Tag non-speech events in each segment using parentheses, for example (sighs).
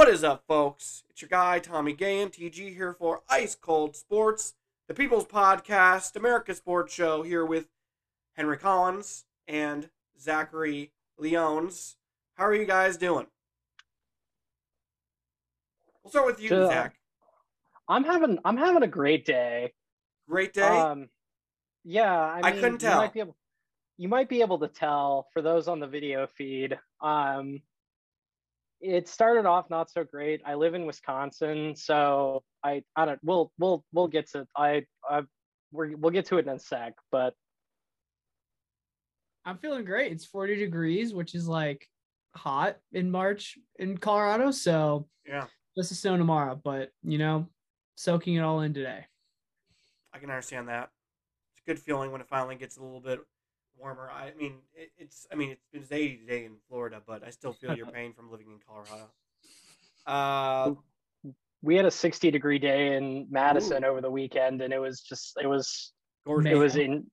What is up, folks? It's your guy, Tommy Gahan, MTG, here for Ice Cold Sports, the People's Podcast, America's Sports Show, here with Henry Collins and Zachary Leones. How are you guys doing? We'll start with you. Zach. I'm having I'm having a great day. Great day. Um, yeah, I, I mean, couldn't You tell. might, be able, you might be able to tell for those on the video feed. Um, it started off not so great. I live in Wisconsin, so I I don't. We'll we'll we'll get to I I we're, we'll get to it in a sec. But I'm feeling great. It's 40 degrees, which is like hot in March in Colorado. So yeah, just a snow tomorrow, but you know, soaking it all in today. I can understand that. It's a good feeling when it finally gets a little bit warmer. I mean, it, it's I mean it's been 80 today in Florida, but I still feel your (laughs) pain from living in Colorado. Uh, we had a 60 degree day in Madison over the weekend, and it was just it was gorgeous. it was in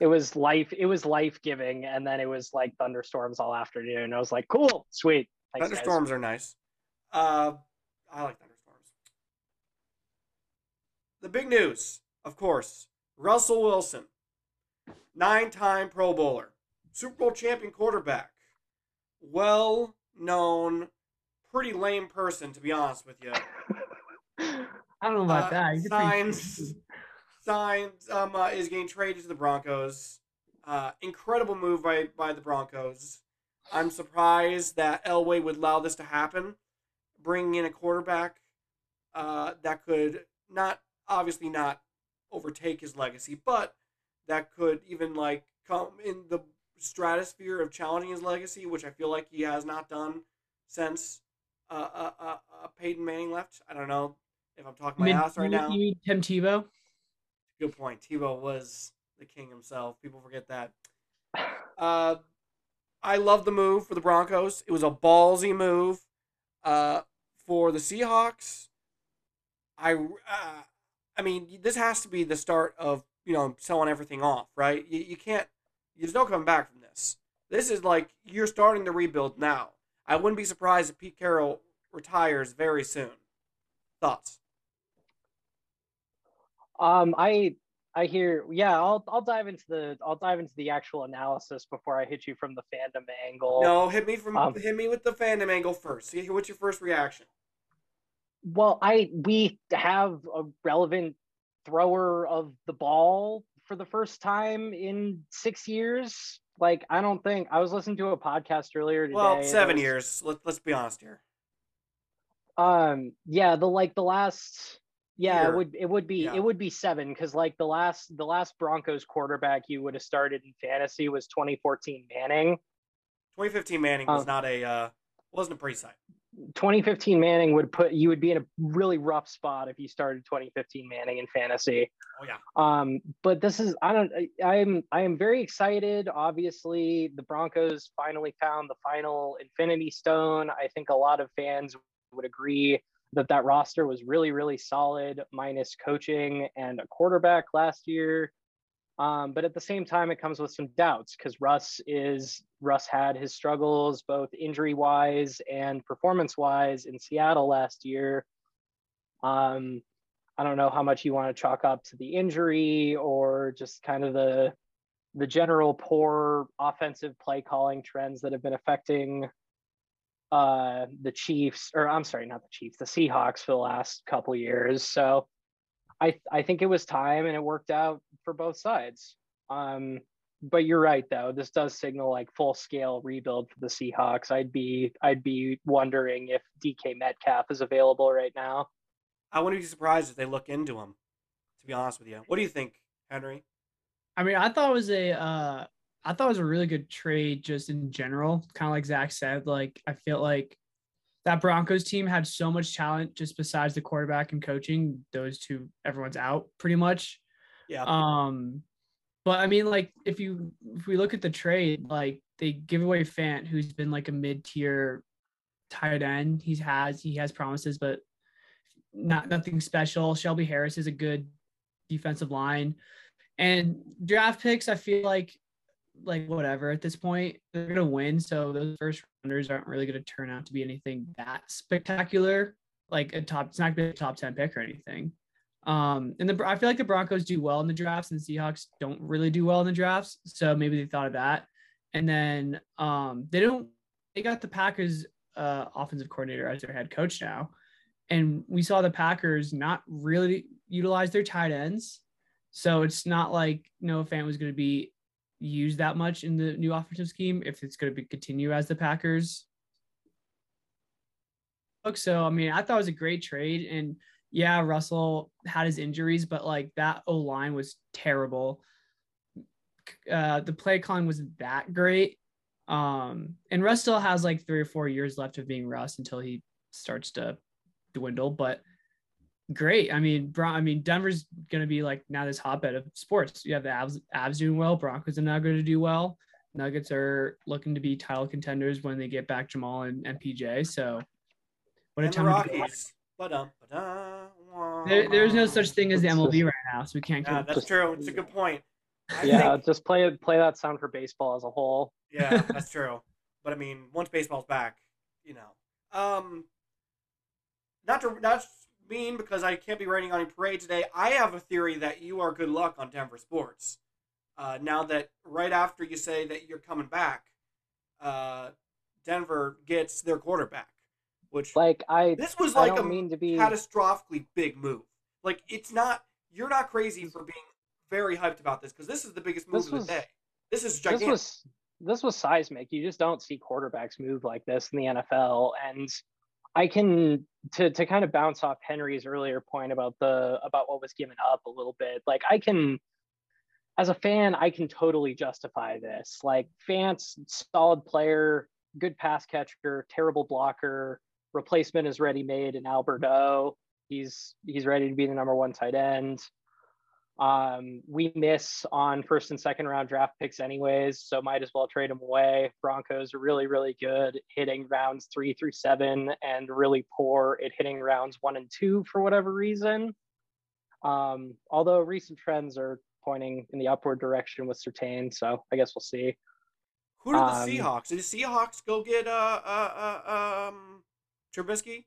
it was life it was life giving and then it was like thunderstorms all afternoon and i was like cool sweet Thanks, guys. thunderstorms are nice. Uh, I like thunderstorms. The big news, of course, Russell Wilson, nine-time Pro Bowler, Super Bowl champion quarterback, well-known, pretty lame person to be honest with you. I don't know about Uh, that. Signs (laughs) signs um uh, is getting traded to the Broncos. Uh, incredible move by by the Broncos. I'm surprised that Elway would allow this to happen, bringing in a quarterback uh, that could not obviously not overtake his legacy, but that could even like come in the stratosphere of challenging his legacy, which I feel like he has not done since uh, uh, uh, uh, Peyton Manning left. I don't know if I'm talking my Mid- ass right now. You mean Tim Tebow? Good point. Tebow was the king himself. People forget that. Uh, I love the move for the Broncos. It was a ballsy move. Uh, for the Seahawks, I, uh, I mean, this has to be the start of you know selling everything off, right? You, you can't. There's no coming back from this. This is like you're starting to rebuild now. I wouldn't be surprised if Pete Carroll retires very soon. Thoughts? um i i hear yeah i'll i'll dive into the i'll dive into the actual analysis before i hit you from the fandom angle No, hit me from Um, hit me with the fandom angle first. See, what's your first reaction? well i we have a relevant thrower of the ball for the first time in six years like i don't think i was listening to a podcast earlier today Well, seven was- years. Let, let's be honest here. Um, yeah, the like the last yeah, Year. it would it would be Yeah. it would be seven because like the last the last Broncos quarterback you would have started in fantasy was 2014 Manning. 2015 Manning was Um, not a uh, wasn't a pretty sight. 2015 Manning would put you would be in a really rough spot if you started 2015 Manning in fantasy. Oh yeah. Um, but this is I don't I, I'm I am very excited. Obviously, the Broncos finally found the final Infinity Stone. I think a lot of fans would agree that that roster was really really solid, minus coaching and a quarterback last year. Um, but at the same time, it comes with some doubts because Russ is Russ had his struggles both injury wise and performance wise in Seattle last year. Um, I don't know how much you want to chalk up to the injury or just kind of the the general poor offensive play calling trends that have been affecting uh the Chiefs or I'm sorry, not the Chiefs, the Seahawks for the last couple years. So I I think it was time and it worked out for both sides. Um but you're right though. This does signal like full scale rebuild for the Seahawks. I'd be I'd be wondering if DK Metcalf is available right now. I wouldn't be surprised if they look into him. To be honest with you, what do you think, Henry? I mean, I thought it was a uh I thought it was a really good trade just in general. Kind of like Zach said, like I feel like that Broncos team had so much talent just besides the quarterback and coaching. Those two, everyone's out pretty much. Yeah. Um, but I mean, like if you if we look at the trade, like they give away Fant, who's been like a mid tier tight end. He has he has promises, but not nothing special. Shelby Harris is a good defensive line. And draft picks, I feel like like whatever at this point. They're gonna win, so those first rounders aren't really gonna turn out to be anything that spectacular. Like a top, it's not gonna be a top ten pick or anything. Um, and the I feel like the Broncos do well in the drafts, and the Seahawks don't really do well in the drafts. So maybe they thought of that. And then um, they don't. They got the Packers uh, offensive coordinator as their head coach now, and we saw the Packers not really utilize their tight ends. So it's not like Noah Fant was going to be used that much in the new offensive scheme if it's going to be continue as the Packers. Look. So I mean, I thought it was a great trade, and yeah, Russell had his injuries, but like that O line was terrible. Uh, the play calling wasn't that great. Um, and Russ still has like three or four years left of being Russ until he starts to dwindle. But great. I mean, Bron- I mean, Denver's going to be like now this hotbed of sports. You have the Avs, Avs doing well. Broncos are now going to do well. Nuggets are looking to be title contenders when they get back Jamal and, and PJ. So, what a time the Rockies. Ba-dum, ba-dum, there, there's no such thing as the MLB right now, so we can't. Yeah, that's true. It's a good point. I yeah, think, just play play that sound for baseball as a whole. Yeah, (laughs) that's true. But I mean, once baseball's back, you know, um, not to not because I can't be writing on a parade today. I have a theory that you are good luck on Denver sports. Uh, now that right after you say that you're coming back, uh, Denver gets their quarterback, which like I this was like a mean to be catastrophically big move. Like it's not you're not crazy for being very hyped about this because this is the biggest move this of was, the day. This is gigantic. This was this was seismic. You just don't see quarterbacks move like this in the NFL. And I can to to kind of bounce off Henry's earlier point about the about what was given up a little bit. Like I can as a fan, I can totally justify this. Like Fant's solid player, good pass catcher, terrible blocker, replacement is ready made in Albert O. He's he's ready to be the number one tight end. Um, we miss on first and second round draft picks anyways, so might as well trade them away. Broncos are really, really good hitting rounds three through seven and really poor at hitting rounds one and two for whatever reason. Um, although recent trends are pointing in the upward direction with Surtain, so I guess we'll see. Who did the um, Seahawks? Did the Seahawks go get uh, uh, uh um Trubisky?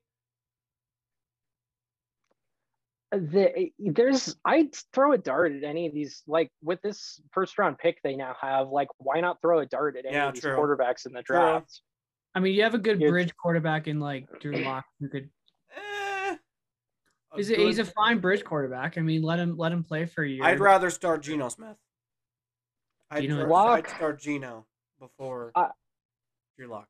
The, there's I'd throw a dart at any of these like with this first round pick they now have like why not throw a dart at any yeah, of these true. quarterbacks in the draft? True. I mean, you have a good bridge quarterback in like Drew Lock who could. Eh, he's a, he's a fine bridge quarterback. I mean, let him let him play for a year. I'd rather start Geno Smith. I'd, Geno I'd start Geno before uh, Drew Lock.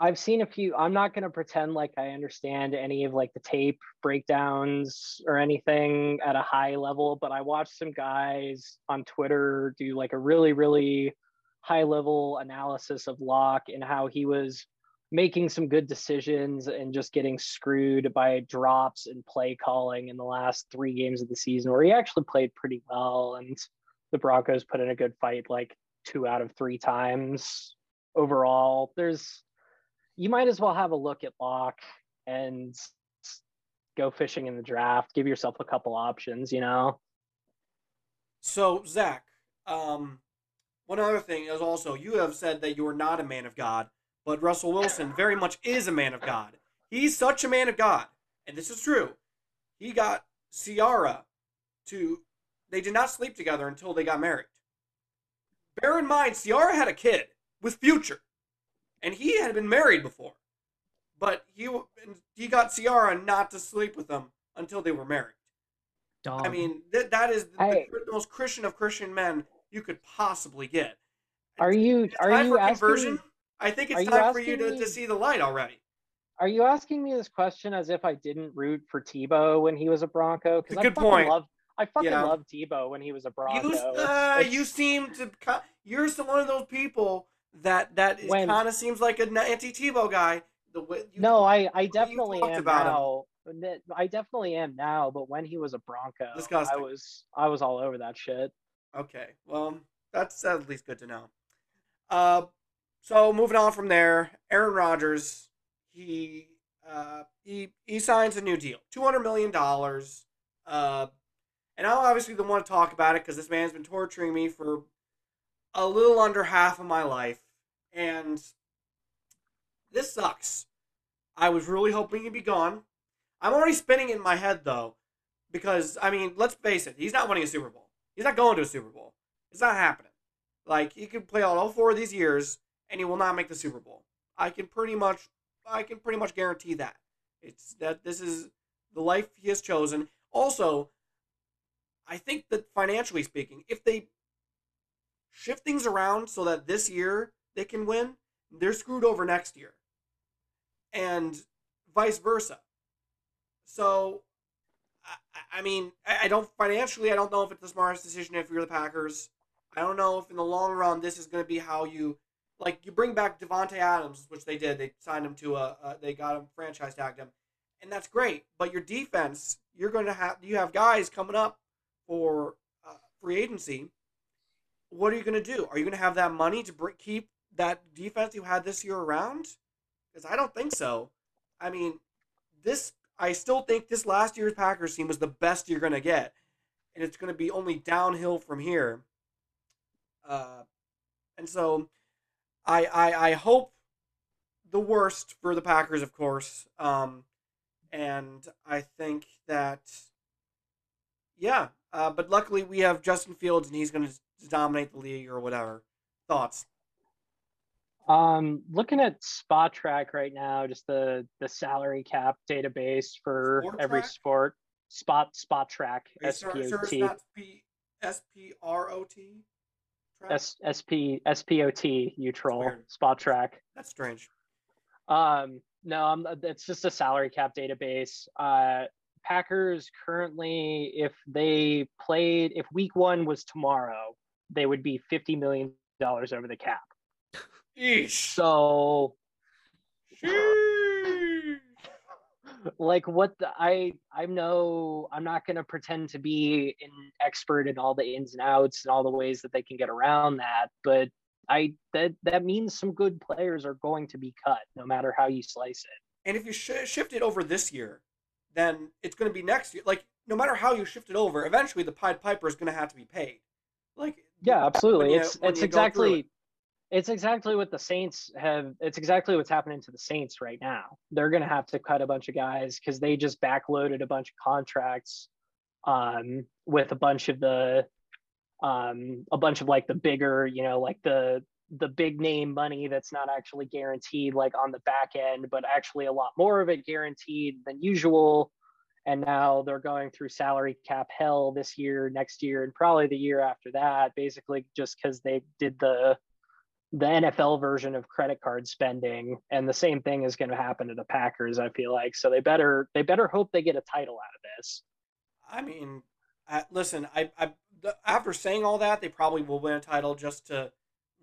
I've seen a few. I'm not going to pretend like I understand any of like the tape breakdowns or anything at a high level, but I watched some guys on Twitter do like a really, really high level analysis of Lock and how he was making some good decisions and just getting screwed by drops and play calling in the last three games of the season where he actually played pretty well and the Broncos put in a good fight like two out of three times overall. There's you might as well have a look at Lock and go fishing in the draft. Give yourself a couple options, you know. So Zach, um, one other thing is also you have said that you are not a man of God, but Russell Wilson very much is a man of God. He's such a man of God, and this is true. He got Ciara to. They did not sleep together until they got married. Bear in mind, Ciara had a kid with Future and he had been married before, but he he got Ciara not to sleep with them until they were married. Dog. I mean, that that is the, I, the, most Christian of Christian men you could possibly get. Are you it's are you asking, conversion? I think it's time for you to, me, to see the light already. Are you asking me this question as if I didn't root for Tebow when he was a Bronco? Because good point. Loved, I fucking yeah. loved Tebow when he was a Bronco. You, uh, it's, it's, you seem to. You're still one of those people that that kind of seems like an anti Tebow guy. The way you, no, I I definitely am now. Him. I definitely am now, but when he was a Bronco, Disgusting. I was I was all over that shit. Okay, well that's at least good to know. Uh, so moving on from there, Aaron Rodgers, he uh he he signs a new deal, two hundred million dollars. Uh, and I obviously don't want to talk about it because this man's been torturing me for a little under half of my life, and this sucks. I was really hoping he'd be gone. I'm already spinning in my head though, because I mean, let's face it, he's not winning a Super Bowl. He's not going to a Super Bowl. It's not happening. Like he could play all four of these years, and he will not make the Super Bowl. I can pretty much, I can pretty much guarantee that. It's that this is the life he has chosen. Also, I think that financially speaking, if they shift things around so that this year they can win, they're screwed over next year. And vice versa. So, I, I mean, I, don't financially, I don't know if it's the smartest decision if you're the Packers. I don't know if in the long run this is going to be how you, like, you bring back Davante Adams, which they did. They signed him to a, a they got him franchise tagged him, and that's great. But your defense, you're going to have you have guys coming up for uh, free agency. What are you going to do? Are you going to have that money to keep that defense you had this year around? Because I don't think so. I mean, this I still think this last year's Packers team was the best you're going to get, and it's going to be only downhill from here. Uh, and so, I, I I hope the worst for the Packers, of course. Um, and I think that, yeah. Uh, but luckily, we have Justin Fields, and he's going to dominate the league or whatever. Thoughts? Um, looking at Spotrac right now, just the the salary cap database for Sport every Track? sport. Spot Spot you S P O T S P R O T? Track? S S P S P O T. You troll. weird. Spotrac. That's strange. Um, no, I'm, it's just a salary cap database. Uh, Packers currently, if they played, if Week One was tomorrow, they would be fifty million dollars over the cap. Eesh. So (laughs) like what the, i i'm no i'm not going to pretend to be an expert in all the ins and outs and all the ways that they can get around that but i that that means some good players are going to be cut no matter how you slice it And if you sh- shift it over this year, then it's going to be next year. Like no matter how you shift it over, eventually the Pied Piper is going to have to be paid. Like yeah absolutely. you- it's it's you go through exactly it. it's exactly what the saints have it's exactly what's happening to the saints right now. They're going to have to cut a bunch of guys because they just backloaded a bunch of contracts um with a bunch of the um a bunch of like the bigger you know like the the big name money that's not actually guaranteed like on the back end but actually a lot more of it guaranteed than usual and now they're going through salary cap hell this year next year and probably the year after that basically just because they did the the NFL version of credit card spending and the same thing is going to happen to the Packers I feel like so they better they better hope they get a title out of this I mean, I, listen, I, I after saying all that, they probably will win a title just to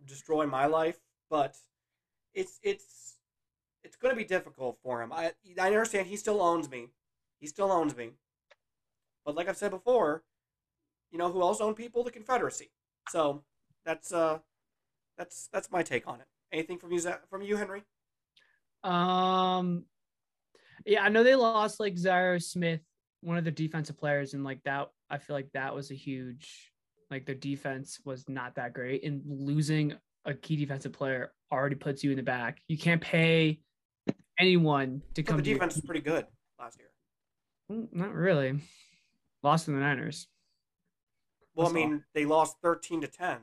destroy my life. But it's it's it's going to be difficult for him. I I understand he still owns me. He still owns me. But like I've said before, you know who else owned people? The Confederacy. So that's uh that's that's my take on it. Anything from you from you, Henry? Um, yeah, I know they lost like Zaire Smith, one of the defensive players, and like that, I feel like that was a huge, like their defense was not that great, and losing a key defensive player already puts you in the back. You can't pay anyone to But come. the defense is team. pretty good last year. Not really. Lost to the Niners. Well, I That's all. mean, they lost thirteen to ten.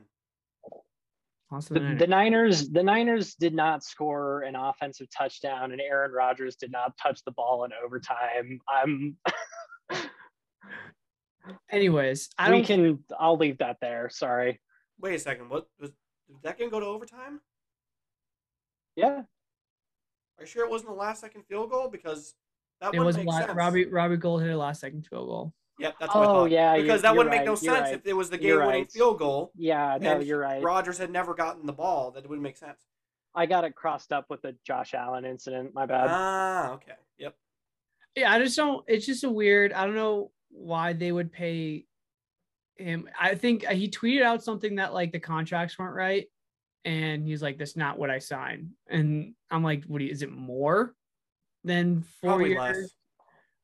Lost to the, the Niners. the Niners the Niners did not score an offensive touchdown and Aaron Rodgers did not touch the ball in overtime I'm (laughs) Anyways, I we don't. can I'll leave that there sorry Wait a second. What was did that game go to overtime? yeah Are you sure it wasn't the last second field goal? Because that it was make sense. Robbie Robbie Gould hit a last second field goal. Yep, that's what I oh thought. yeah Because that wouldn't make no sense right. if it was the game-winning right. field goal yeah no you're right Rodgers had never gotten the ball. That wouldn't make sense. I got it crossed up with the Josh Allen incident my bad Ah, okay. Yep. Yeah, I just don't. It's just a weird. I don't know why they would pay him. I think he tweeted out something that like the contracts weren't right, and he's like, "That's not what I signed." And I'm like, "What? You, is it more than four Probably years? less.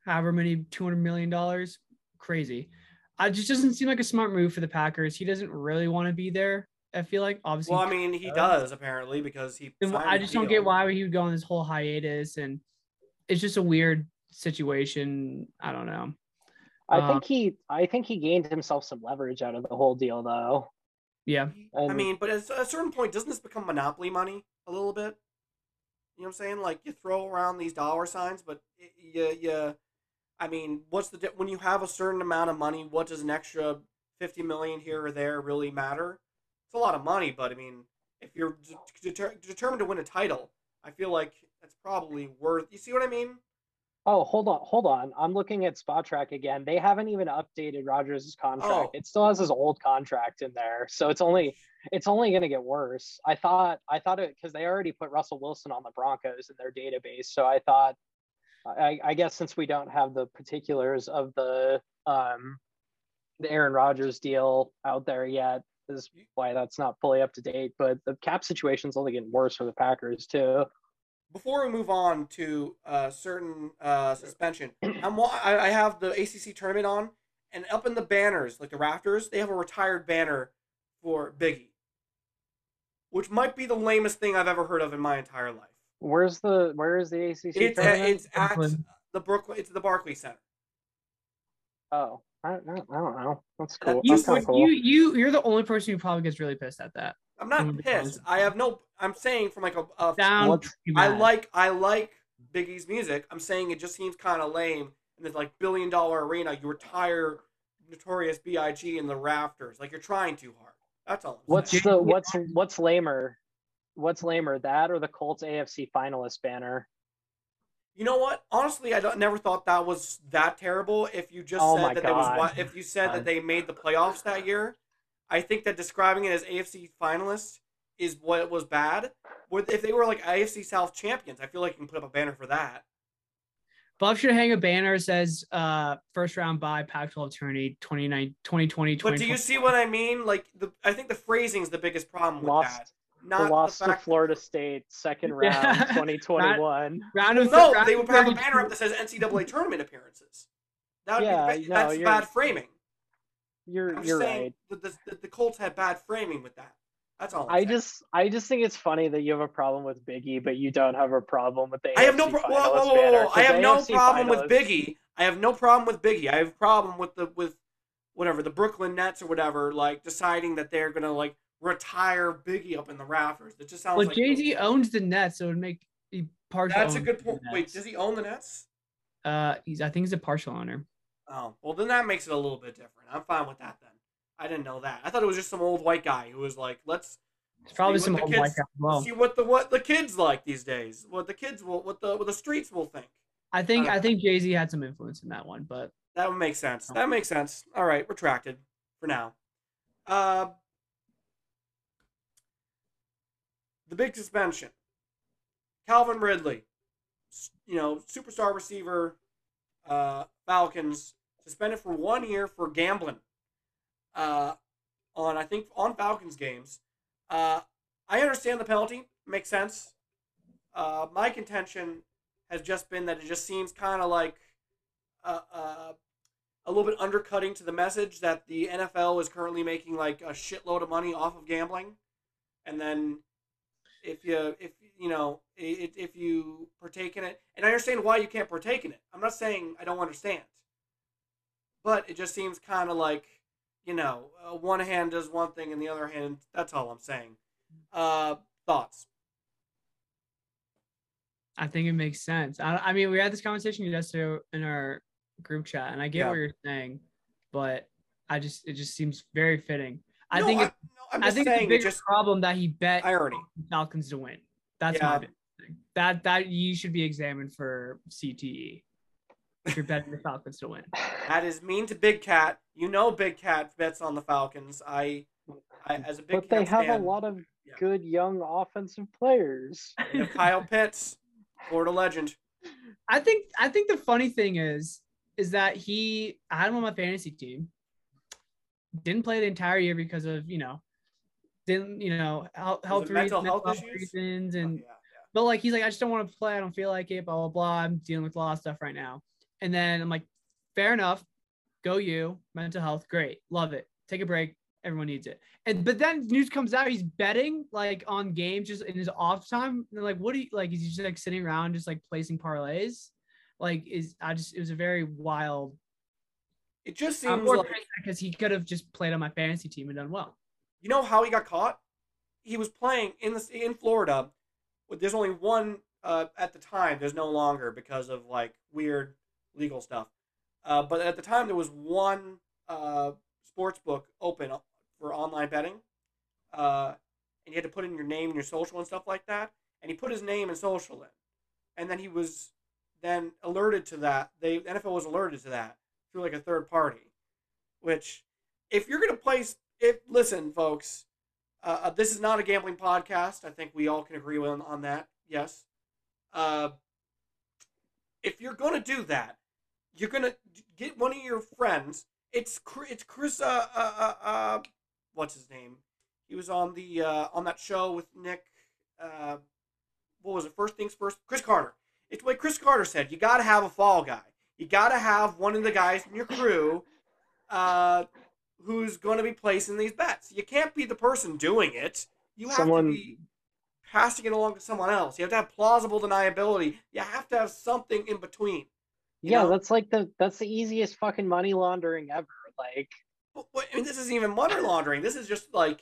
However many two hundred million dollars? Crazy. I just doesn't seem like a smart move for the Packers. He doesn't really want to be there. I feel like obviously. Well, I mean, he does apparently because he. I the just don't get why he would go on this whole hiatus, and it's just a weird situation. I don't know. I Uh, think he I think he gained himself some leverage out of the whole deal though. Yeah, I mean, but at a certain point, doesn't this become monopoly money a little bit? You know what I'm saying? Like you throw around these dollar signs, but you, you, I mean, what's the di- when you have a certain amount of money? What does an extra fifty million here or there really matter? It's a lot of money, but I mean, if you're d- deter- determined to win a title, I feel like that's probably worth. You see what I mean? Oh, hold on, hold on. I'm looking at Spotrac again. They haven't even updated Rodgers' contract. Oh. It still has his old contract in there. So it's only it's only gonna get worse. I thought I thought it because they already put Russell Wilson on the Broncos in their database. So I thought I, I guess since we don't have the particulars of the um the Aaron Rodgers deal out there yet, is why that's not fully up to date. But the cap situation's only getting worse for the Packers too. Before we move on to uh, certain uh, suspension, I'm wa- I, I have the ACC tournament on, and up in the banners, like the rafters, they have a retired banner for Biggie, which might be the lamest thing I've ever heard of in my entire life. Where's the where is the ACC It's at, tournament? it's at Brooklyn. the Brooklyn. It's the Barclays Center. Oh, I, I, I don't know. That's cool. you, That's kind cool. you you you're the only person who probably gets really pissed at that. I'm not pissed. I have no. I'm saying from like a. a Down. I like I like Biggie's music. I'm saying it just seems kind of lame in this like billion dollar arena. You retire Notorious B.I.G. in the rafters. Like you're trying too hard. That's all. I'm What's saying. the what's what's lamer? What's lamer, that or the Colts AFC finalist banner? You know what? Honestly, I don't, never thought that was that terrible. If you just Oh said my that there was God. if you said God. that (laughs) they made the playoffs that year, I think that describing it as AFC finalists is what was bad. With- If they were like AFC South champions, I feel like you can put up a banner for that. Buff should hang a banner that says uh first round by Pac-12 tourney 29 2020 But do you see what I mean? Like the, I think the phrasing is the biggest problem with Lost that. Not loss the to. Florida State second (laughs) round Yeah. 2021. (laughs) round of no, round they of would have a banner up that says NCAA tournament appearances. That would Yeah, be, no, that's you're- bad framing. You're I'm you're saying right. the, the, the Colts had bad framing with that. That's all. I'm I saying. just I just think it's funny that you have a problem with Biggie, but you don't have a problem with the I have no AFC pro- whoa, finalist whoa, whoa, banner, whoa. Have no AFC problem with Biggie. I have no problem with Biggie. I have a problem with the with whatever the Brooklyn Nets or whatever like deciding that they're gonna like retire Biggie up in the rafters. It just sounds Well, like Jay Z owns the Nets, so it would make he partial. That's a good point. Wait, does he own the Nets? Uh, he's I think he's a partial owner. Oh, well then that makes it a little bit different. I'm fine with that then. I didn't know that. I thought it was just some old white guy who was like, let's It's probably See some what the old kids- white guy well. see what the what the kids like these days. What the kids will what the what the streets will think. I think uh, I think Jay Z had some influence in that one, but That would make sense. That makes sense. All right, retracted for now. Uh, the big suspension. Calvin Ridley, you know, superstar receiver, uh, Falcons, suspended for one year for gambling. Uh, on I think on Falcons games. Uh, I understand the penalty. Makes sense. Uh, my contention has just been that it just seems kind of like uh, uh, a little bit undercutting to the message that the NFL is currently making like a shitload of money off of gambling, and then if you if you know if you partake in it, and I understand why you can't partake in it. I'm not saying I don't understand, but it just seems kind of like you know uh, one hand does one thing and the other hand that's all I'm saying. Uh, thoughts? I think it makes sense. I, I mean, we had this conversation yesterday in our group chat, and I get Yeah. what you're saying, but I just it just seems very fitting. I No, think I, it, no, I think it's a saying it bigger just problem that he bet irony. Falcons to win. That's Yeah. my thing. That that you should be examined for CTE you're betting the Falcons to win. That is mean to Big Cat. You know Big Cat bets on the Falcons. I, I as a Big but they Cat have fan, a lot of Yeah. good young offensive players. (laughs) you have Kyle Pitts, Florida legend. I think I think the funny thing is is that he I had him on my fantasy team. Didn't play the entire year because of you know, didn't you know health, health, it mental reasons, health mental issues? reasons Oh, and yeah, but like he's like I just don't want to play. I don't feel like it. Blah blah blah. I'm dealing with a lot of stuff right now. And then I'm like, fair enough. Go you. Mental health, great, love it. Take a break. Everyone needs it. And but then news comes out he's betting like on games just in his off time. And like, what do you like? Is he just like sitting around just like placing parlays? Like, is I just it was a very wild. It just seems more like because he could have just played on my fantasy team and done well. you know how he got caught. He was playing in the in Florida. There's only one uh, at the time. There's no longer because of like weird legal stuff. Uh, but at the time, there was one uh, sports book open for online betting, uh, and you had to put in your name and your social and stuff like that. And he put his name and social in, and then he was then alerted to that. They NFL was alerted to that through like a third party, which if you're gonna place, if listen, folks, uh, uh, this is not a gambling podcast. I think we all can agree on on that. Yes. Uh, if you're gonna do that, you're gonna get one of your friends. It's Chris, it's Chris. Uh, uh, uh, uh, what's his name? He was on the uh, on that show with Nick. Uh, what was it? First things first. Cris Carter. It's what Cris Carter said. You got to have a fall guy. You got to have one of the guys in your crew uh, who's going to be placing these bets. You can't be the person doing it. You have Someone- to be passing it along to someone else. You have to have plausible deniability. You have to have something in between. You yeah, know? that's like the that's the easiest fucking money laundering ever. Like, but, I mean, this isn't even money laundering. This is just like,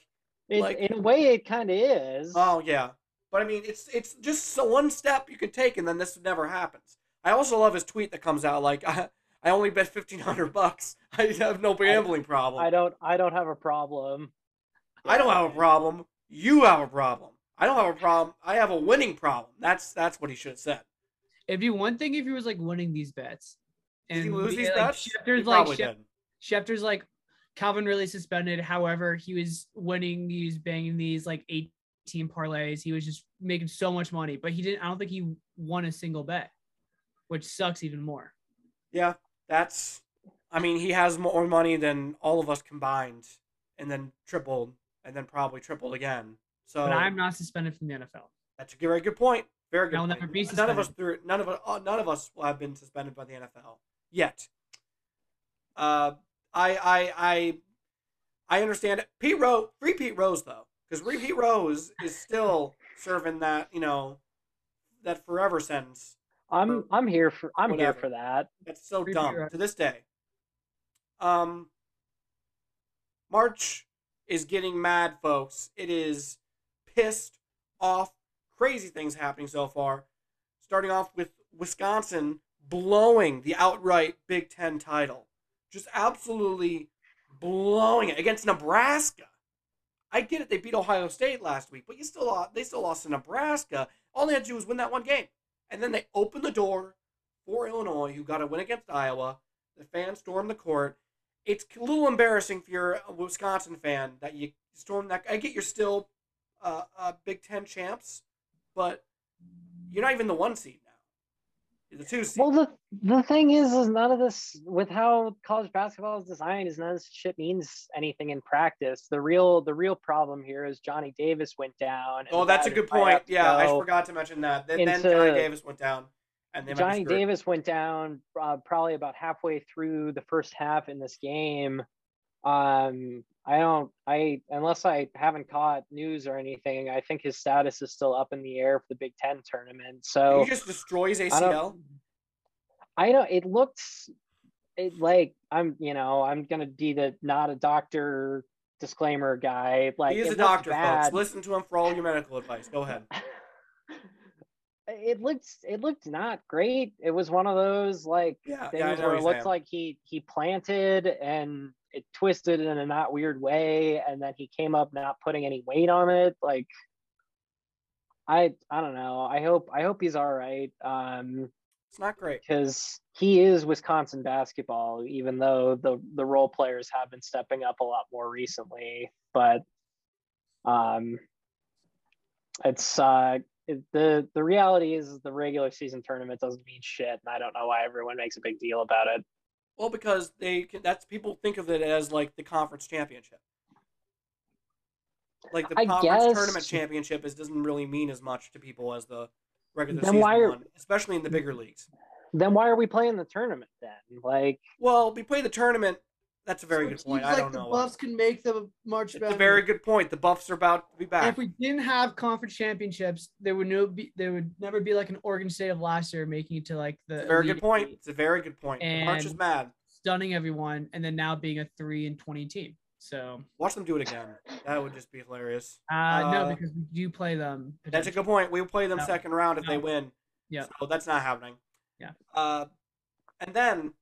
it, Like- in a way, it kind of is. oh yeah. But I mean, it's it's just so one step you can take, and then this never happens. I also love his tweet that comes out like, I, (laughs) I only bet fifteen hundred bucks. I have no gambling problem. I don't I don't have a problem. I don't have a problem. You have a problem. I don't have a problem. I have a winning problem. That's that's what he should have said. It'd be one thing if he was like winning these bets. Did he And lose these like, bets? He Schefter's like Schef- Schefter's like Calvin really suspended. However, he was winning. He was banging these like 18 parlays. He was just making so much money, but he didn't. I don't think he won a single bet, which sucks even more. Yeah, that's. I mean, he has more money than all of us combined, and then tripled, and then probably tripled again. So But I'm not suspended from the NFL. that's a very good point. Very good. I'll never be None of us suspended. through. None of us. uh, None of us will have been suspended by the NFL yet. Uh, I I I I understand it. Pete Rose, free Pete Rose though, because Pete Rose is still serving that you know that forever sentence. I'm Or I'm here for I'm here for that. That's so Free dumb to this day. Um, March is getting mad, folks. It is pissed off. Crazy things happening so far. Starting off with Wisconsin blowing the outright Big Ten title, just absolutely blowing it against Nebraska. I get it; they beat Ohio State last week, but you still lost, they still lost to Nebraska. All they had to do was win that one game, and then they opened the door for Illinois, who got a win against Iowa. The fans stormed the court. It's a little embarrassing if you're a Wisconsin fan that you stormed that. I get you're still uh, uh, Big Ten champs, but you're not even the one seed now. You're the two seed. Well, the the thing is, is none of this with how college basketball is designed is none of this shit means anything in practice. The real the real problem here is Johnny Davis went down. oh, that's a good point. Yeah, I forgot to mention that. Then, then Johnny Davis went down, and they might be Johnny. Davis went down uh, probably about halfway through the first half in this game. Um, I don't, I unless I haven't caught news or anything, I think his status is still up in the air for the Big Ten tournament. So he just destroys I ACL. don't, I don't. It looks, it like I'm, you know, I'm gonna be the not a doctor disclaimer guy. Like he is a doctor, bad. folks. Listen to him for all your medical advice. Go ahead. (laughs) it looked it looked not great. It was one of those like Yeah, things yeah, where it looked like he he planted and it twisted in a not weird way, and then he came up not putting any weight on it. Like I I don't know. I hope I hope he's all right. Um, It's not great. because he is Wisconsin basketball, even though the the role players have been stepping up a lot more recently. But um, it's uh, it, the the reality is the regular season tournament doesn't mean shit, and I don't know why everyone makes a big deal about it. Well, because they can, that's people think of it as like the conference championship. Like the I conference guess- tournament championship is doesn't really mean as much to people as the regular Then season why are- one, especially in the bigger leagues. Then why are we playing the tournament then? Like, Well, we play the tournament. That's a very So good point. I like don't the know. Buffs can make the March It's a very good point. The Buffs are about to be And back. if we didn't have conference championships, there would no be there would never be like an Oregon State of last year making it to like the very good point. It's a very good point. The March is mad. stunning everyone, and then now being a three and twenty team. So Watch them do it again. That would just be hilarious. uh, Uh, no, because we do play them. That's a good point. We will play them No. second round if they win. Yeah. So that's not happening. Yeah. Uh, and then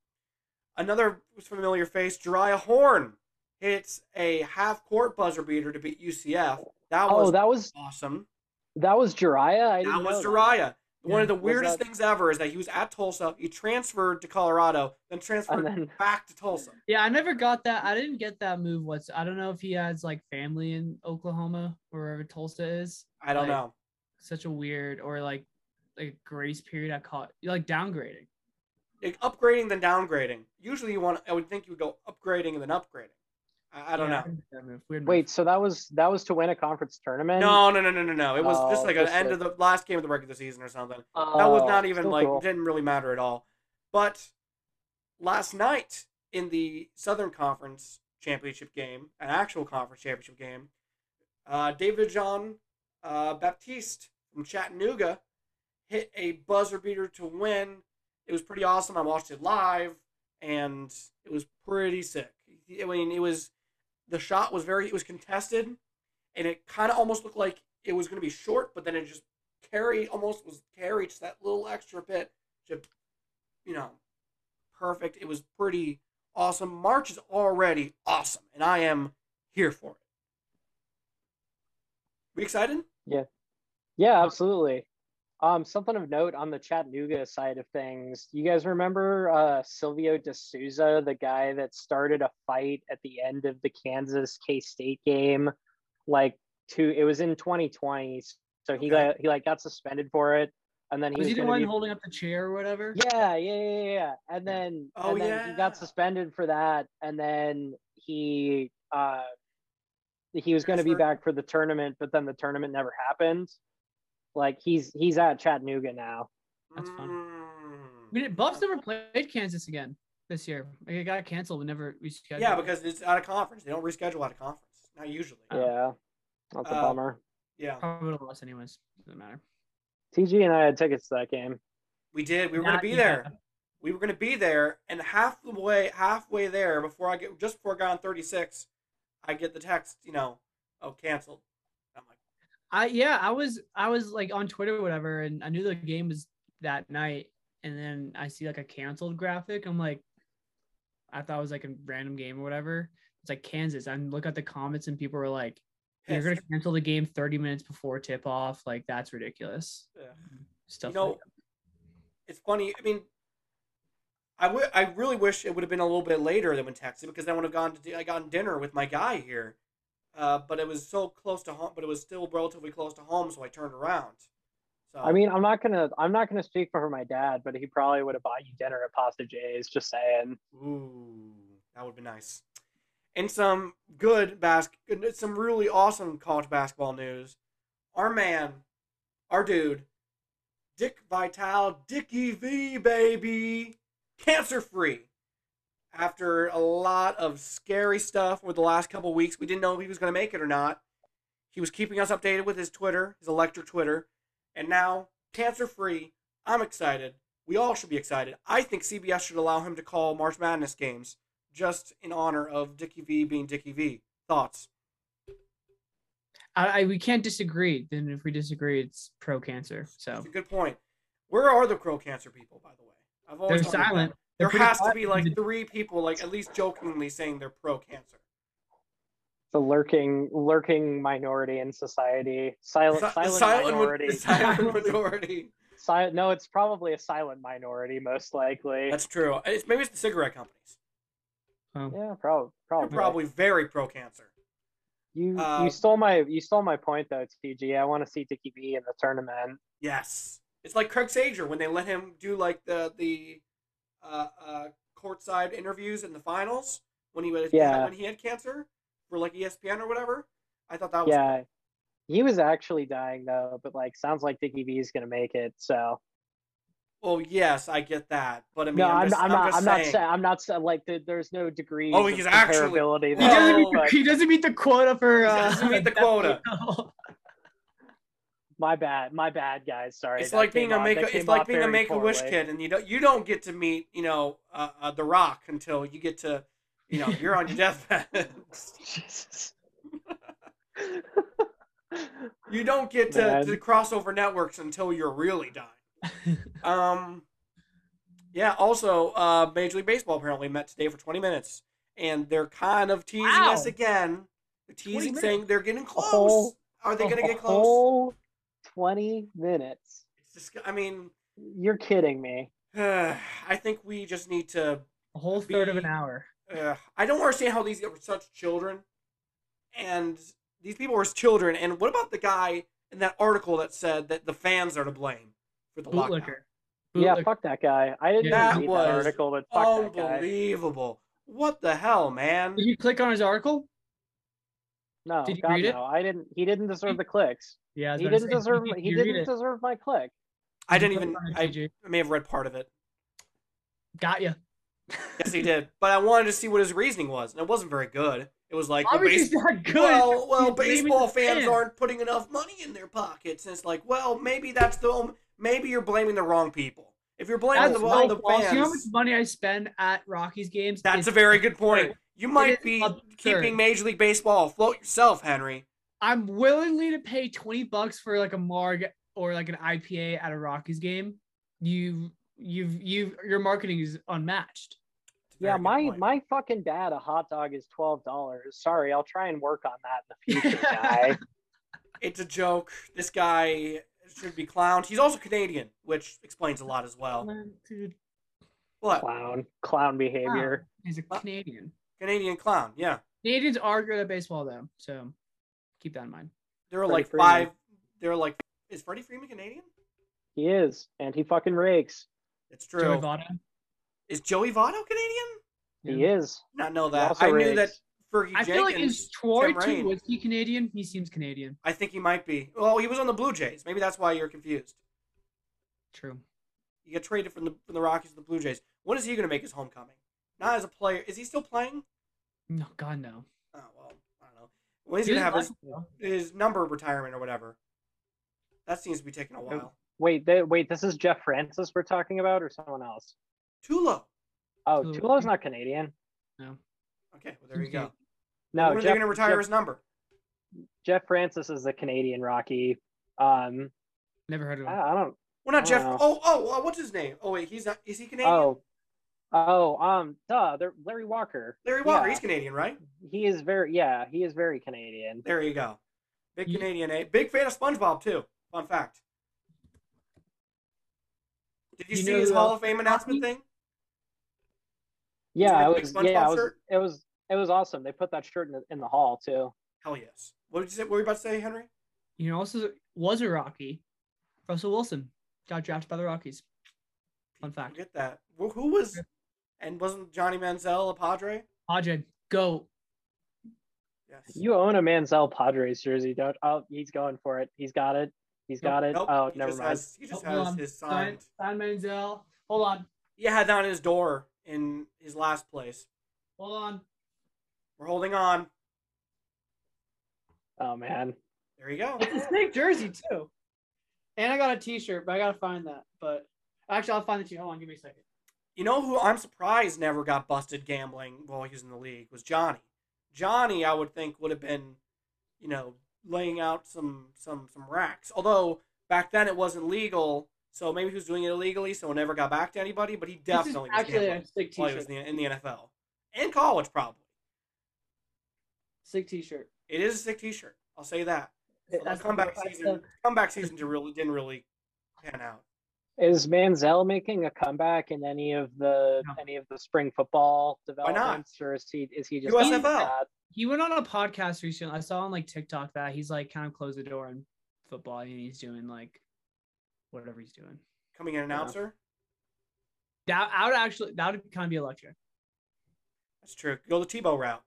another familiar face, Jeriah Horne hits a half court buzzer beater to beat UCF. That oh, was Oh, that was awesome. that was Jeriah. I That didn't was know Jeriah. One of the weirdest that- things ever is that he was at Tulsa. He transferred to Colorado, then transferred then back to Tulsa. Yeah, I never got that. I didn't get that move. What's I don't know if he has like family in Oklahoma or wherever Tulsa is. I don't Like, know. Such a weird or like like grace period. I call it like downgrading. Like, upgrading than downgrading. Usually, you want. I would think you would go upgrading and then upgrading. I, I don't Yeah, know. didn't get that move. Weird move. wait, so that was that was to win a conference tournament? No, no, no, no, no, no. It was just Oh, like an end like- of the last game of the regular season or something. Oh, That was not even like cool. didn't really matter at all. But last night in the Southern Conference championship game, an actual conference championship game, uh, David John uh, Baptiste from Chattanooga hit a buzzer beater to win. It was pretty awesome. I watched it live, and it was pretty sick. I mean, it was the shot was very it was contested, and it kind of almost looked like it was going to be short, but then it just carried almost was carried just that little extra bit to, you know, perfect. It was pretty awesome. March is already awesome, and I am here for it. We excited? Yeah, Yeah, absolutely. Um, something of note on the Chattanooga side of things. You guys remember uh, Silvio De Sousa, the guy that started a fight at the end of the Kansas K State game? Like, two. It was in 2020, so he Okay. got he like got suspended for it, and then he was was, he the one be holding up the chair or whatever? yeah, yeah, yeah, yeah, yeah. And then, Oh, and then he got suspended for that, and then he uh he was going to be back for the tournament, but then the tournament never happened. Like he's he's at Chattanooga now. That's fun. Mm. We did, Buffs never played Kansas again this year. Like, it got canceled. We never rescheduled. Yeah, because it's out of conference. They don't reschedule out of conference. Not usually. Oh. Yeah, that's a Uh, bummer. Yeah, probably would have lost anyways. Doesn't matter. TG and I had tickets to that game. we did. We were gonna be even- there. We were going to be there, and half the way, halfway there, before I get just before I got on thirty six, I get the text. You know, oh, canceled. I yeah, I was I was like on Twitter or whatever, and I knew the game was that night, and then I see like a canceled graphic. I'm like, I thought it was like a random game or whatever. It's like Kansas. I look at the comments and people were like, "You're gonna cancel the game 30 minutes before tip off. Like that's ridiculous." Ugh. Stuff. You know, like it's funny. I mean, I wi- I really wish it would have been a little bit later than when texted because then I would have gone to I gotten dinner with my guy here, uh, but it was so close to home. But it was still relatively close to home, so I turned around. So I mean, I'm not gonna I'm not gonna speak for my dad, but he probably would have bought you dinner at Pasta Jay's. Just saying. ooh, that would be nice. And some good bas- some really awesome college basketball news. Our man, our dude, Dick Vitale, Dickie V, baby, cancer free. After a lot of scary stuff over the last couple weeks, we didn't know if he was going to make it or not. He was keeping us updated with his Twitter, his electric Twitter, and now cancer free. I'm excited. We all should be excited. I think CBS should allow him to call March Madness games just in honor of Dickie V being Dickie V. Thoughts? I, I we can't disagree. Then if we disagree, it's pro cancer. So That's a good point. Where are the pro cancer people, by the way? I've they're always that. silent. There They're has to be like three people, like at least jokingly saying they're pro cancer. The lurking lurking minority in society. Silent Si- silent, silent, minority. mi- (laughs) silent minority. Si- no, it's probably a silent minority, most likely. That's true. It's maybe it's the cigarette companies. Oh. yeah, prob- They're probably. probably very pro cancer. You Uh, you stole my you stole my point though, it's TG. I want to see Dickie V in the tournament. Yes, it's like Craig Sager when they let him do like the the uh, uh, courtside interviews in the finals when he was Yeah. when he had cancer for like ESPN or whatever. I thought that was Yeah, he was actually dying though, but like sounds like Dickie V is gonna make it. So Well, yes, I get that, but I mean, no, I'm, I'm, just, I'm not. just I'm not saying. saying. I'm not like the, there's no degree. Oh, of he's actually- He Well, doesn't, meet the, but he doesn't meet the quota for. He Uh, doesn't meet the (laughs) quota. My bad. My bad, guys. Sorry. It's that like being a make. A, it's like being a make a wish kid, and you don't you don't get to meet you know uh, uh, the Rock until you get to you know you're on your (laughs) deathbed. Jesus. (laughs) you don't get to, Man. to crossover networks until you're really dying. (laughs) Um, yeah. Also, uh, Major League Baseball apparently met today for 20 minutes, and they're kind of teasing Wow. us again. They're teasing, minutes. saying they're getting close. whole- Are they going to get close? Whole Twenty minutes. It's just, I mean, You're kidding me. (sighs) I think we just need to. a whole third of an hour. Uh, I don't understand how these were such children, and these people were children. And what about the guy in that article that said that the fans are to blame for the lockdown? Bootlicker. Yeah, fuck that guy. I didn't Yeah. even read That that article, but fuck that guy. Unbelievable! What the hell, man? Did you click on his article? No, Did you God, read it? no. I didn't. He didn't deserve the clicks. Yeah, He didn't say, deserve. did He you didn't it? deserve my click. I Did didn't even. click on it, I, I may have read part of it. got you. Yes, he did. But I wanted to see what his reasoning was, and it wasn't very good. It was like, well, base- not good. well, well, He's baseball fans fans. aren't putting enough money in their pockets, and it's like, well, maybe that's the maybe you're blaming the wrong people. If you're blaming That's the, wrong the fans, You know how much money I spend at Rockies games? that's a very good point. You might be absurd. keeping Major League Baseball afloat yourself, Henry. I'm willingly to pay 20 bucks for like a marg or like an IPA at a Rockies game. You you've you've your marketing is unmatched. Yeah, my point. my fucking dad, a hot dog is twelve dollars. Sorry, I'll try and work on that in the (laughs) future, guy. It's a joke. This guy should be clowned. He's also Canadian, which explains a lot as well. Dude, What? clown, clown behavior. he's a Canadian. Canadian clown. Yeah. Canadians are good at baseball though, so keep that in mind. There are Freddie like Freeman. five. There are like. Is Freddie Freeman Canadian? He is, and he fucking rakes. It's true. Joey Votto. Is Joey Votto Canadian? He is. Not know that. also I knew that rakes. Fergie I Jenkins. feel like is Troy Tim too? Was he Canadian? He seems Canadian. I think he might be. Well, he was on the Blue Jays. Maybe that's why you're confused. True. He got traded from the from the Rockies to the Blue Jays. When is he going to make his homecoming? Not as a player. Is he still playing? No, God no. Oh well, I don't know. When he's He going to have his his number retirement or whatever. That seems to be taking a while. Wait, they, wait. This is Jeff Francis we're talking about, or someone else? Tulo. Oh, Tulo. Tulo's not Canadian. No. Okay, well there you go. Okay. No, when are they going to retire Jeff, his number? Jeff Francis is the Canadian Rocky. Um, Never heard of him. I, I don't. Well, not Jeff. Oh. Oh, oh, uh, what's his name? Oh wait, he's not. Is he Canadian? Oh, oh, um, duh, they're Larry Walker. Larry Walker. yeah. He's Canadian, right? He is very, yeah, he is very Canadian. There you go. Big You- Canadian, eh? Big fan of SpongeBob too. Fun fact. Did you, You see his Hall of Fame announcement hockey? thing? Yeah, it was. Yeah, it was. It was. It was awesome. They put that shirt in the, in the hall too. Hell yes. What did you say? What were you about to say, Henry? You know, also was a Rocky. Russell Wilson got drafted by the Rockies. Fun People fact. Get that. Who who was? And wasn't Johnny Manziel a Padre? Padre, go. Yes. You own a Manziel Padres jersey, don't? Oh, he's going for it. He's got it. He's Nope, got it. Nope, oh, he never mind. Has, he just Oh, has on. his Sign, signed. sign Manziel. Hold on. He had that on his door in his last place. Hold on. We're holding on. Oh man. There you go. It's a sick jersey too. And I got a T-shirt, but I gotta find that. But actually, I'll find the T. Hold on, give me a second. You know who I'm surprised never got busted gambling while he was in the league was Johnny. Johnny, I would think would have been, you know, laying out some some some racks. Although back then it wasn't legal, so maybe he was doing it illegally, so it never got back to anybody. But he definitely was actually gambling a sick while he was T-shirt. in the, in the NFL and college probably. Sick T-shirt. It is a sick T-shirt. I'll say that. So comeback season, comeback season didn't really didn't really pan out. Is Manziel making a comeback in any of the No. any of the spring football not? developments, or is he is he just USFL. bad? He went on a podcast recently. I saw on like TikTok that he's like kind of closed the door on football and he's doing like whatever he's doing. Coming in announcer. That I would actually that would kind of be electric. That's true. Go the Tebow route.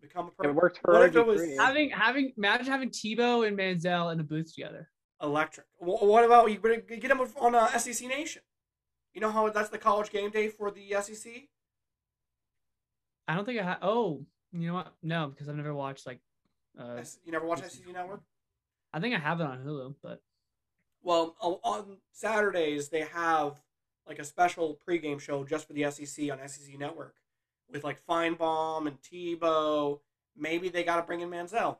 Become a It perfect worked for What if it was- Having having imagine having Tebow and Manziel in a booth together. Electric. What about you? Get him on uh, SEC Nation. You know how that's the college game day for the SEC? I don't think I have. Oh, you know what? No, because I've never watched like. Uh, You never watch SEC Network? I think I have it on Hulu, but Well, on Saturdays they have like a special pregame show just for the SEC on SEC Network with like Finebaum and Tebow. Maybe they got to bring in Manziel.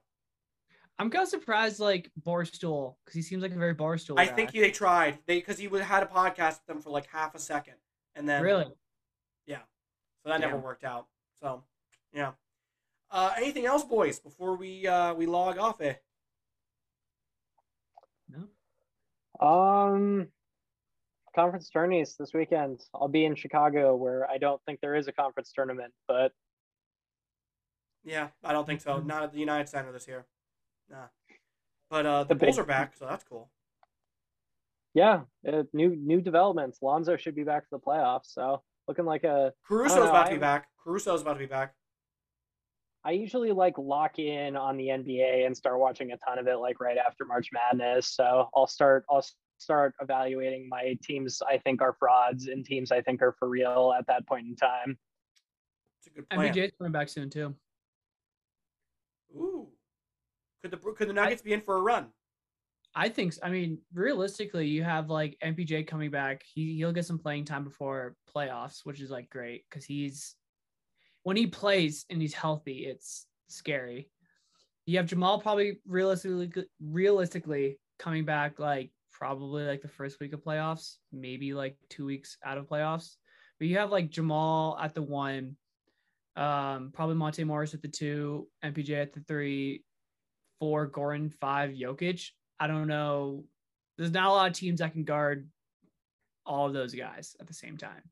I'm kind of surprised like Barstool because he seems like a very Barstool. I guy. think they tried they because he would- had a podcast with them for like half a second, and then really. Yeah. So that never worked out. So yeah. Uh, anything else, boys? Before we uh, we log off, eh? No. Um, conference tourneys this weekend. I'll be in Chicago, where I don't think there is a conference tournament, but Yeah, I don't think so. Mhm. Not at the United Center this year. Nah. But uh, the The big- Bulls are back, so that's cool. yeah, uh, new new developments. Lonzo should be back for the playoffs, so looking like a. Caruso's know, about to be back. Caruso's about to be back. I usually like lock in on the NBA and start watching a ton of it like right after March Madness. So I'll start I'll start evaluating my teams I think are frauds and teams I think are for real at that point in time. It's a good plan. MPJ's coming back soon too. Ooh. Could the could the Nuggets be in for a run? I think. I mean, realistically, you have like MPJ coming back. He he'll get some playing time before playoffs, which is like great because he's when he plays and he's healthy, it's scary. You have Jamal probably realistically realistically coming back like probably like the first week of playoffs, maybe like two weeks out of playoffs. But you have like Jamal at the one, um, probably Monte Morris at the two, MPJ at the three, four, Gordon five, Jokic. I don't know. There's not a lot of teams that can guard all of those guys at the same time.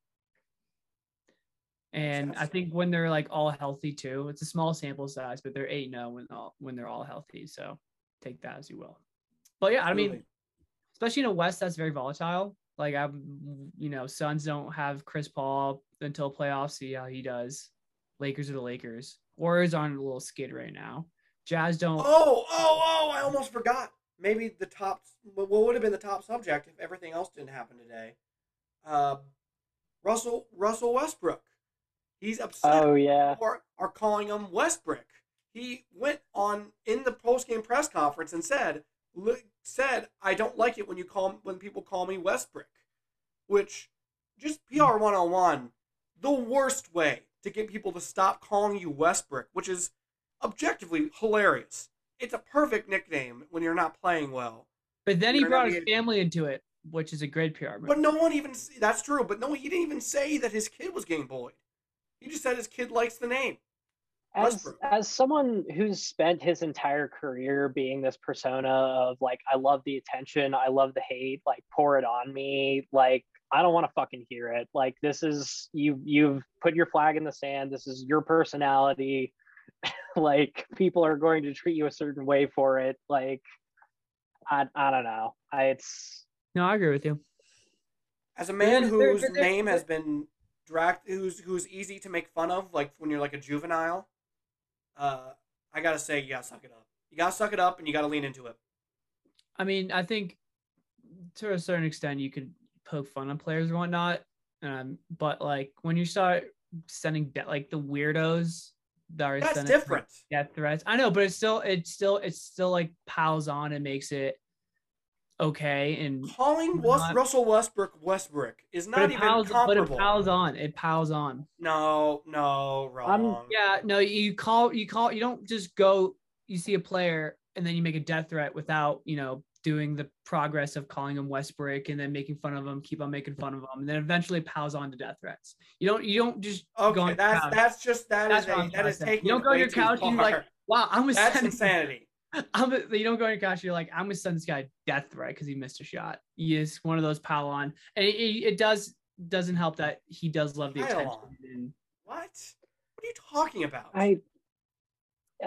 And I think when they're like all healthy too, it's a small sample size, but they're eight zero oh when all when they're all healthy. So take that as you will. But yeah, I mean, Absolutely. especially in a West that's very volatile. Like I'm, you know, Suns don't have Chris Paul until playoffs. See how he does. Lakers are the Lakers. Warriors on a little skid right now. Jazz don't. Oh, oh, oh! I almost forgot. Maybe the top. What would have been the top subject if everything else didn't happen today? Uh, Russell Russell Westbrook. He's upset. Oh yeah. Or are calling him Westbrick. He went on in the post game press conference and said said I don't like it when you call when people call me Westbrick, which just PR one on one, the worst way to get people to stop calling you Westbrick, which is objectively hilarious. It's a perfect nickname when you're not playing well. But then he brought his being- family into it, which is a great PR move. But no one even that's true. But no, one, he didn't even say that his kid was getting bullied. He just said his kid likes the name. As Westbrook. as someone who's spent his entire career being this persona of like I love the attention, I love the hate, like pour it on me, like I don't want to fucking hear it. Like this is you you've put your flag in the sand. This is your personality. (laughs) like people are going to treat you a certain way for it. Like I I don't know. I it's no, I agree with you. As a man Yeah, there- whose there- there- name has been dragged, who's who's easy to make fun of, like when you're like a juvenile, uh, I gotta say, you gotta suck it up. You gotta suck it up, and you gotta lean into it. I mean, I think to a certain extent you could poke fun on players or whatnot. Um, but like when you start sending de- like the weirdos are That's different. death threats, I know, but it's still it's still it's still like piles on and makes it okay. And Calling Not- Russell Westbrook Westbrick is not even piles but comparable. it piles on. It piles on. no, no, um, wrong. Yeah, no, you call you call you don't just go you see a player and then you make a death threat without, you know, doing the progress of calling him Westbrick and then making fun of him, keep on making fun of him, and then eventually it piles on to death threats. You don't you don't just go Okay, on that's couch. that's just that That's is what a, I'm that trying is to say. taking. You don't go on your too couch and you're like, wow, I'm gonna that's insanity. (laughs) I'm gonna, you don't go on your couch, you're like, I'm gonna send this guy death threat because he missed a shot. He is one of those pile on. And it, it, it does doesn't help that he does love the Pile attention. And What? What are you talking about? I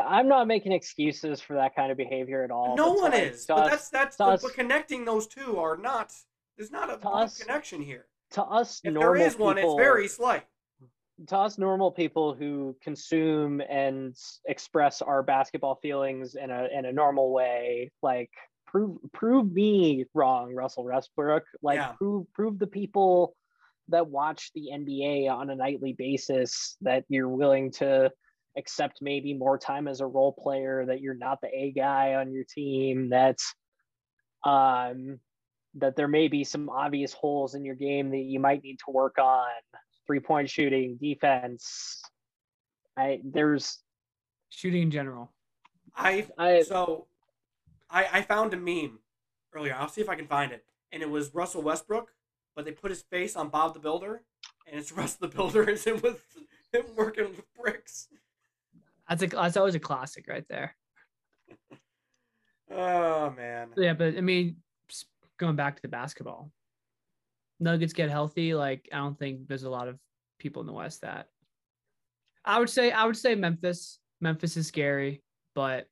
I'm not making excuses for that kind of behavior at all. no one is. But us- that's that's the, us- but connecting those two are not. There's not a us- connection here. to us If normal there is one, people, it's very slight. to us normal people who consume and express our basketball feelings in a in a normal way like prove prove me wrong russell westbrook like Yeah. prove prove the people that watch the NBA on a nightly basis that you're willing to accept maybe more time as a role player, that you're not the A guy on your team, that's um that there may be some obvious holes in your game that you might need to work on, three point shooting, defense. I there's Shooting in general. I I so I I found a meme earlier. I'll see if I can find it. And it was Russell Westbrook, but they put his face on Bob the Builder, and it's (laughs) Russell the Builder is him with him working with bricks. That's a that's always a classic right there. (laughs) Oh man. Yeah, but I mean, going back to the basketball, Nuggets get healthy. Like I don't think there's a lot of people in the West that. I would say I would say Memphis. Memphis is scary, but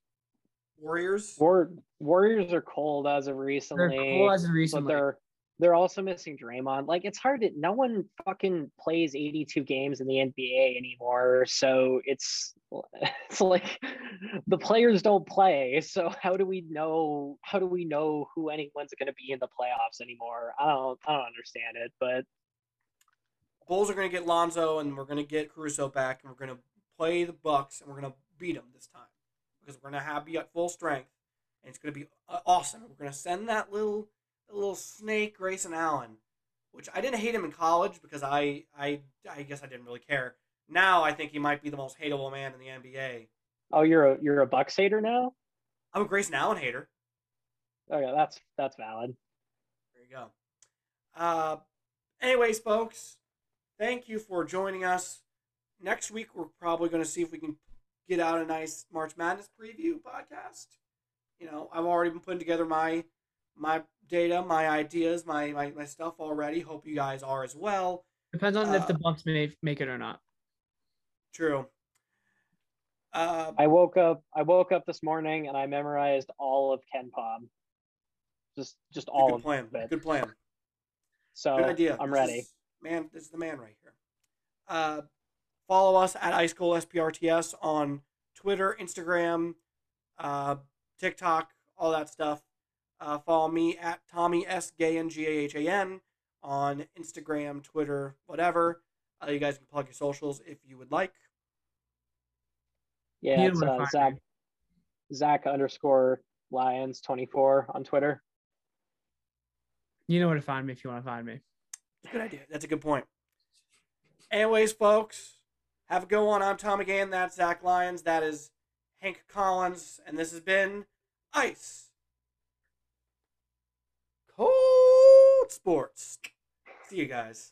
Warriors. War, Warriors are cold as of they're recently. cool as of but recently. they're they're also missing Draymond. Like it's hard to no one fucking plays 82 games in the NBA anymore. So it's (laughs) it's like the players don't play. So how do we know how do we know who anyone's going to be in the playoffs anymore? I don't I don't understand it, but Bulls are going to get Lonzo, and we're going to get Caruso back, and we're going to play the Bucks, and we're going to beat them this time because we're going to have be at full strength, and it's going to be uh, awesome. We're going to send that little little snake Grayson Allen, which I didn't hate him in college because I I I guess I didn't really care. Now I think he might be the most hateable man in the NBA. oh you're a you're a Bucks hater now? I'm a Grayson Allen hater. Oh yeah, that's that's valid. There you go. Uh, anyways, folks, thank you for joining us. Next week, we're probably going to see if we can get out a nice March Madness preview podcast. You know, I've already been putting together my my data, my ideas, my my, my stuff already. Hope you guys are as well. Depends on if the bumps Bucks may make it or not. True. Uh, I woke up I woke up this morning and I memorized all of KenPom. Just just all good of plan. it. Good plan. So Good idea. I'm This ready. is- man, this is the man right here. Uh, follow us at Ice Cold SPRTS on Twitter, Instagram, uh, TikTok, all that stuff. Uh, follow me at Tommy S Gahan G A H A N on Instagram, Twitter, whatever. Uh, you guys can plug your socials if you would like. Yeah, it's know where to uh, Zach. Zach underscore Lions twenty four on Twitter. You know where to find me if you want to find me. Good idea. That's a good point. Anyways, folks, have a go on. I'm Tom Gahan. That's Zach Lyons. That is Hank Collins. And this has been Ice Cold Sports. See you guys.